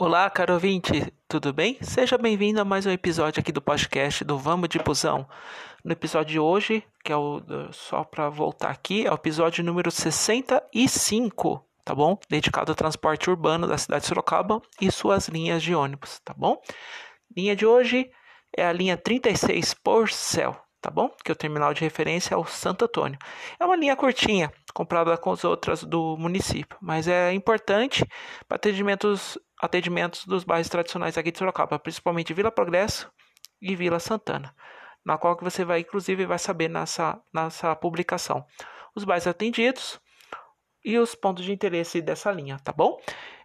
Olá, caro ouvinte, tudo bem? Seja bem-vindo a mais um episódio aqui do podcast do Vamos de Busão. No episódio de hoje, que é o só para voltar aqui, é o episódio número 65, tá bom? Dedicado ao transporte urbano da cidade de Sorocaba e suas linhas de ônibus, tá bom? Linha de hoje é a linha 36 por céu, tá bom? Que o terminal de referência é o Santo Antônio. É uma linha curtinha, comparada com as outras do município, mas é importante para atendimentos, atendimentos dos bairros tradicionais aqui de Sorocaba, principalmente Vila Progresso e Vila Santana, na qual que você vai, inclusive, vai saber nessa, nessa publicação os bairros atendidos e os pontos de interesse dessa linha, tá bom?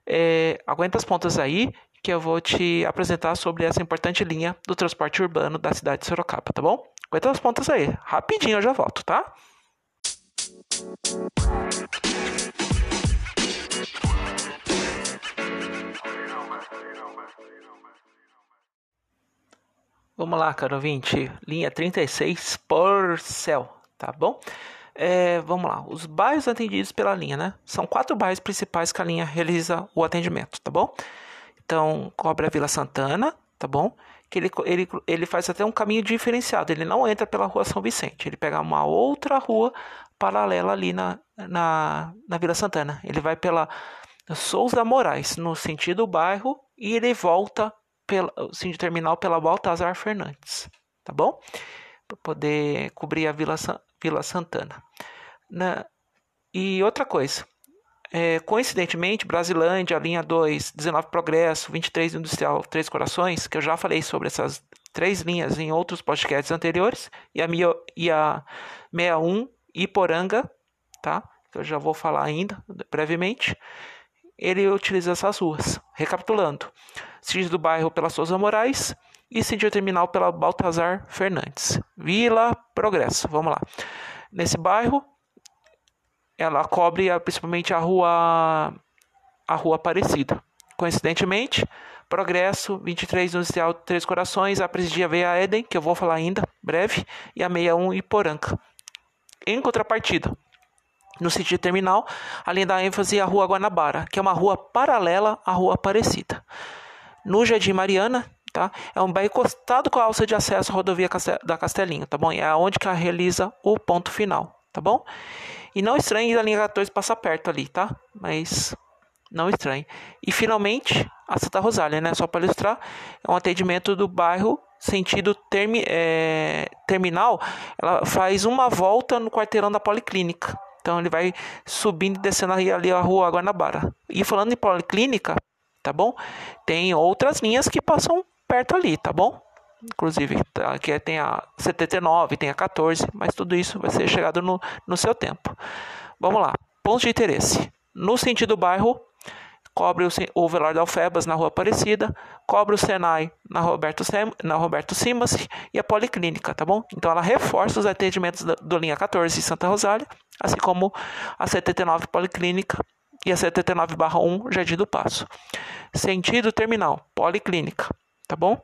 É, aguenta as pontas aí que eu vou te apresentar sobre essa importante linha do transporte urbano da cidade de Sorocaba, tá bom? Aguenta as pontas aí. Rapidinho eu já volto, tá? Vamos lá, caro ouvinte. Linha 36 por céu, tá bom? É, vamos lá. Os bairros atendidos pela linha, né? São quatro bairros principais que a linha realiza o atendimento, tá bom? Então, cobre a Vila Santana, tá bom? que ele, ele, ele faz até um caminho diferenciado. Ele não entra pela rua São Vicente, ele pega uma outra rua paralela ali na, na, na Vila Santana. Ele vai pela Souza Moraes, no sentido bairro, e ele volta pela sentido terminal pela Baltazar Fernandes, tá bom? Para poder cobrir a Vila, Vila Santana. Na, e outra coisa, é, coincidentemente, Brasilândia, linha 2, 19 Progresso, 23 Industrial, Três Corações, que eu já falei sobre essas três linhas em outros podcasts anteriores, e a, minha, e a 61 Iporanga, tá? Que eu já vou falar ainda brevemente. Ele utiliza essas ruas. Recapitulando: sentido do bairro pela Souza Moraes e sentido terminal pela Baltazar Fernandes. Vila Progresso. Vamos lá. Nesse bairro, ela cobre principalmente a rua a rua Aparecida. Coincidentemente, Progresso, 23 Industrial Três Corações, a presidia veio a Eden, que eu vou falar ainda, breve, e a 61 Iporanca. Em contrapartida, no sentido terminal, além da ênfase a Rua Guanabara, que é uma rua paralela à Rua Aparecida. No Jardim Mariana, tá? É um bairro encostado com a alça de acesso à rodovia da Castelinho, tá bom? É onde que ela realiza o ponto final, tá bom? E não estranhe a linha 14 passar perto ali, tá? Mas não estranhe. E finalmente, a Santa Rosália, né? Só para ilustrar, é um atendimento do bairro sentido termi, é, terminal. Ela faz uma volta no quarteirão da Policlínica. Então ele vai subindo e descendo ali a rua Guanabara. E falando em Policlínica, tá bom? Tem outras linhas que passam perto ali, tá bom? Inclusive aqui tem a 79, tem a 14, mas tudo isso vai ser chegado no, no seu tempo. Vamos lá, pontos de interesse. No sentido bairro, cobre o, o Velar da Alfebas na Rua Aparecida, cobre o Senai na Roberto, Sem, na Roberto Simas e a Policlínica, tá bom? Então ela reforça os atendimentos da, do linha 14 Santa Rosália, assim como a 79 Policlínica e a 79/1 Jardim do Passo. Sentido terminal, Policlínica, tá bom?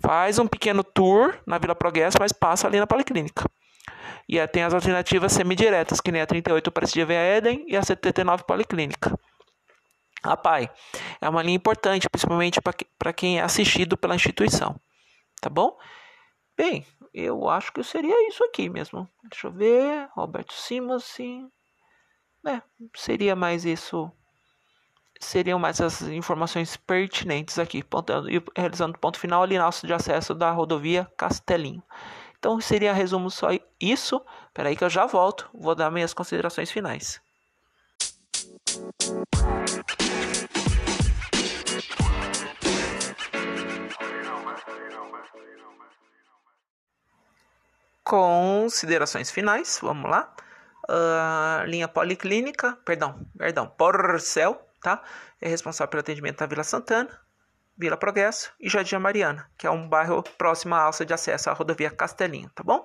Faz um pequeno tour na Vila Progresso, mas passa ali na Policlínica. E tem as alternativas semidiretas, que nem a 38 para a Eden e a 79 Policlínica. A PAI é uma linha importante, principalmente para quem é assistido pela instituição. Tá bom? Bem, eu acho que seria isso aqui mesmo. Deixa eu ver. Roberto Simas, sim. É, seria mais isso seriam mais as informações pertinentes aqui, e realizando ponto final ali na alça de acesso da rodovia Castelinho. Então seria resumo só isso. Espera aí que eu já volto, vou dar minhas considerações finais. Considerações finais, vamos lá. Uh, linha policlínica, perdão, perdão, porcel, tá? É responsável pelo atendimento da Vila Santana, Vila Progresso e Jardim Mariana, que é um bairro próximo à alça de acesso à rodovia Castelinho, tá bom?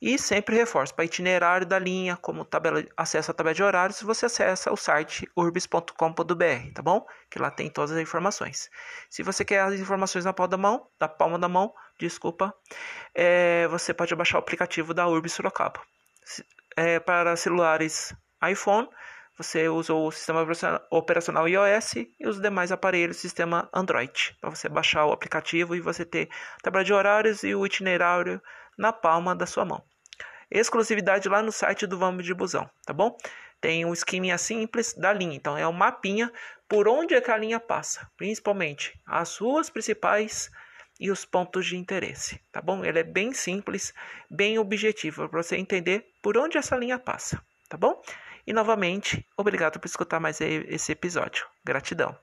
E sempre reforço, para itinerário da linha, como tabela, acesso à tabela de horários, você acessa o site urbis.com.br, tá bom? Que lá tem todas as informações. Se você quer as informações na palma da mão, da palma da mão, desculpa, é, você pode baixar o aplicativo da Urbis Sorocaba. É, para celulares iPhone, você usa o sistema operacional iOS e os demais aparelhos sistema Android, para você baixar o aplicativo e você ter tabela de horários e o itinerário na palma da sua mão. Exclusividade lá no site do Vamos de Busão, tá bom? Tem um esqueminha simples da linha, então é um mapinha por onde é que a linha passa, principalmente as ruas principais e os pontos de interesse, tá bom? Ele é bem simples, bem objetivo para você entender por onde essa linha passa, tá bom? E novamente, obrigado por escutar mais esse episódio. Gratidão.